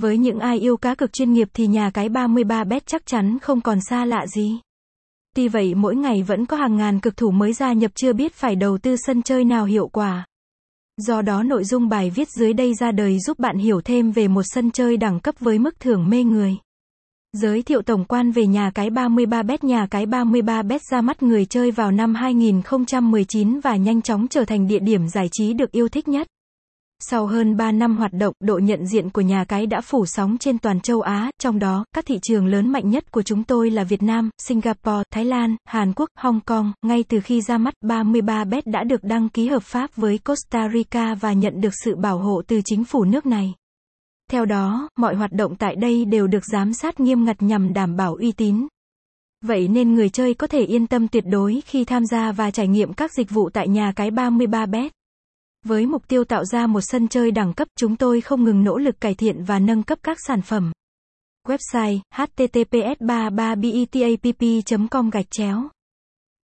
Với những ai yêu cá cực chuyên nghiệp thì nhà cái 33bet chắc chắn không còn xa lạ gì. Tuy vậy, mỗi ngày vẫn có hàng ngàn cực thủ mới gia nhập chưa biết phải đầu tư sân chơi nào hiệu quả. Do đó, nội dung bài viết dưới đây ra đời giúp bạn hiểu thêm về một sân chơi đẳng cấp với mức thưởng mê người. Giới thiệu tổng quan về nhà cái 33bet Nhà cái 33bet ra mắt người chơi vào năm 2019 và nhanh chóng trở thành địa điểm giải trí được yêu thích nhất. Sau hơn 3 năm hoạt động, độ nhận diện của nhà cái đã phủ sóng trên toàn châu Á, trong đó, các thị trường lớn mạnh nhất của chúng tôi là Việt Nam, Singapore, Thái Lan, Hàn Quốc, Hong Kong. Ngay từ khi ra mắt, 33bet đã được đăng ký hợp pháp với Costa Rica và nhận được sự bảo hộ từ chính phủ nước này. Theo đó, mọi hoạt động tại đây đều được giám sát nghiêm ngặt nhằm đảm bảo uy tín. Vậy nên người chơi có thể yên tâm tuyệt đối khi tham gia và trải nghiệm các dịch vụ tại nhà cái 33bet. Với mục tiêu tạo ra một sân chơi đẳng cấp, chúng tôi không ngừng nỗ lực cải thiện và nâng cấp các sản phẩm. Website: https 33betapp com gạch chéo